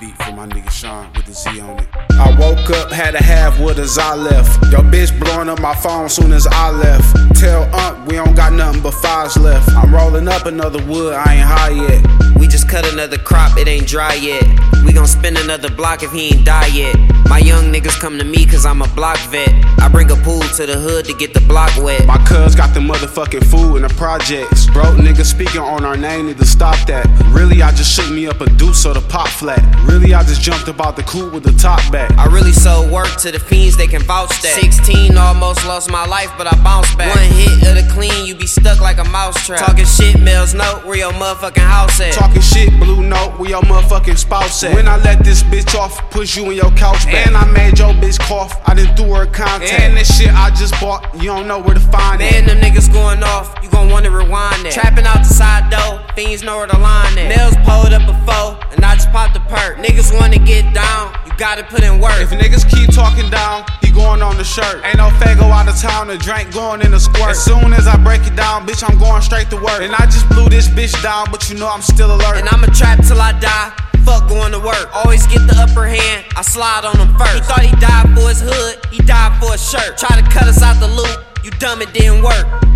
beat for my nigga Sean with the Z on it. I woke up, had a half with as I left. Yo, bitch blowing up my phone soon as I left. Tell Unc we don't got nothing but fives left. I'm rolling up another wood, I ain't high yet. We just cut another crop, it ain't dry yet. We gon' spin another block if he ain't die yet. My young niggas come to me cause I'm a block vet. I bring a pool to the hood to get the block wet. My cuz got the motherfucking food in the projects. Broke niggas speaking on our name, need to stop that. Really, I just shook me up a deuce so the pop flat. Really, I just jumped about the coupe with the top back. I really sold work to the fiends, they can vouch that. 16, almost lost my life, but I bounced back. One a mousetrap. Talking shit, Mellz note, where your motherfucking house at? Talking shit, blue note, where your motherfucking spouse at. When I let this bitch off, push you in your couch back. And I made your bitch cough, I didn't threw her contact. And this shit I just bought, you don't know where to find it. Man, them niggas going off, you gon' wanna rewind that. Trapping out the side door, fiends know where the line at. Mellz pulled up a foe, and I just popped the perk. Niggas wanna get down, you gotta put in work. If niggas keep talking down, he going on the shirt. Ain't no fago of town, the drink going in the squirt. As soon as I break it down, bitch, I'm going straight to work. And I just blew this bitch down, but you know I'm still alert. And I'ma trap till I die. Fuck going to work. Always get the upper hand. I slide on him first. He thought he died for his hood. He died for his shirt. Try to cut us out the loop. You dumb, it didn't work.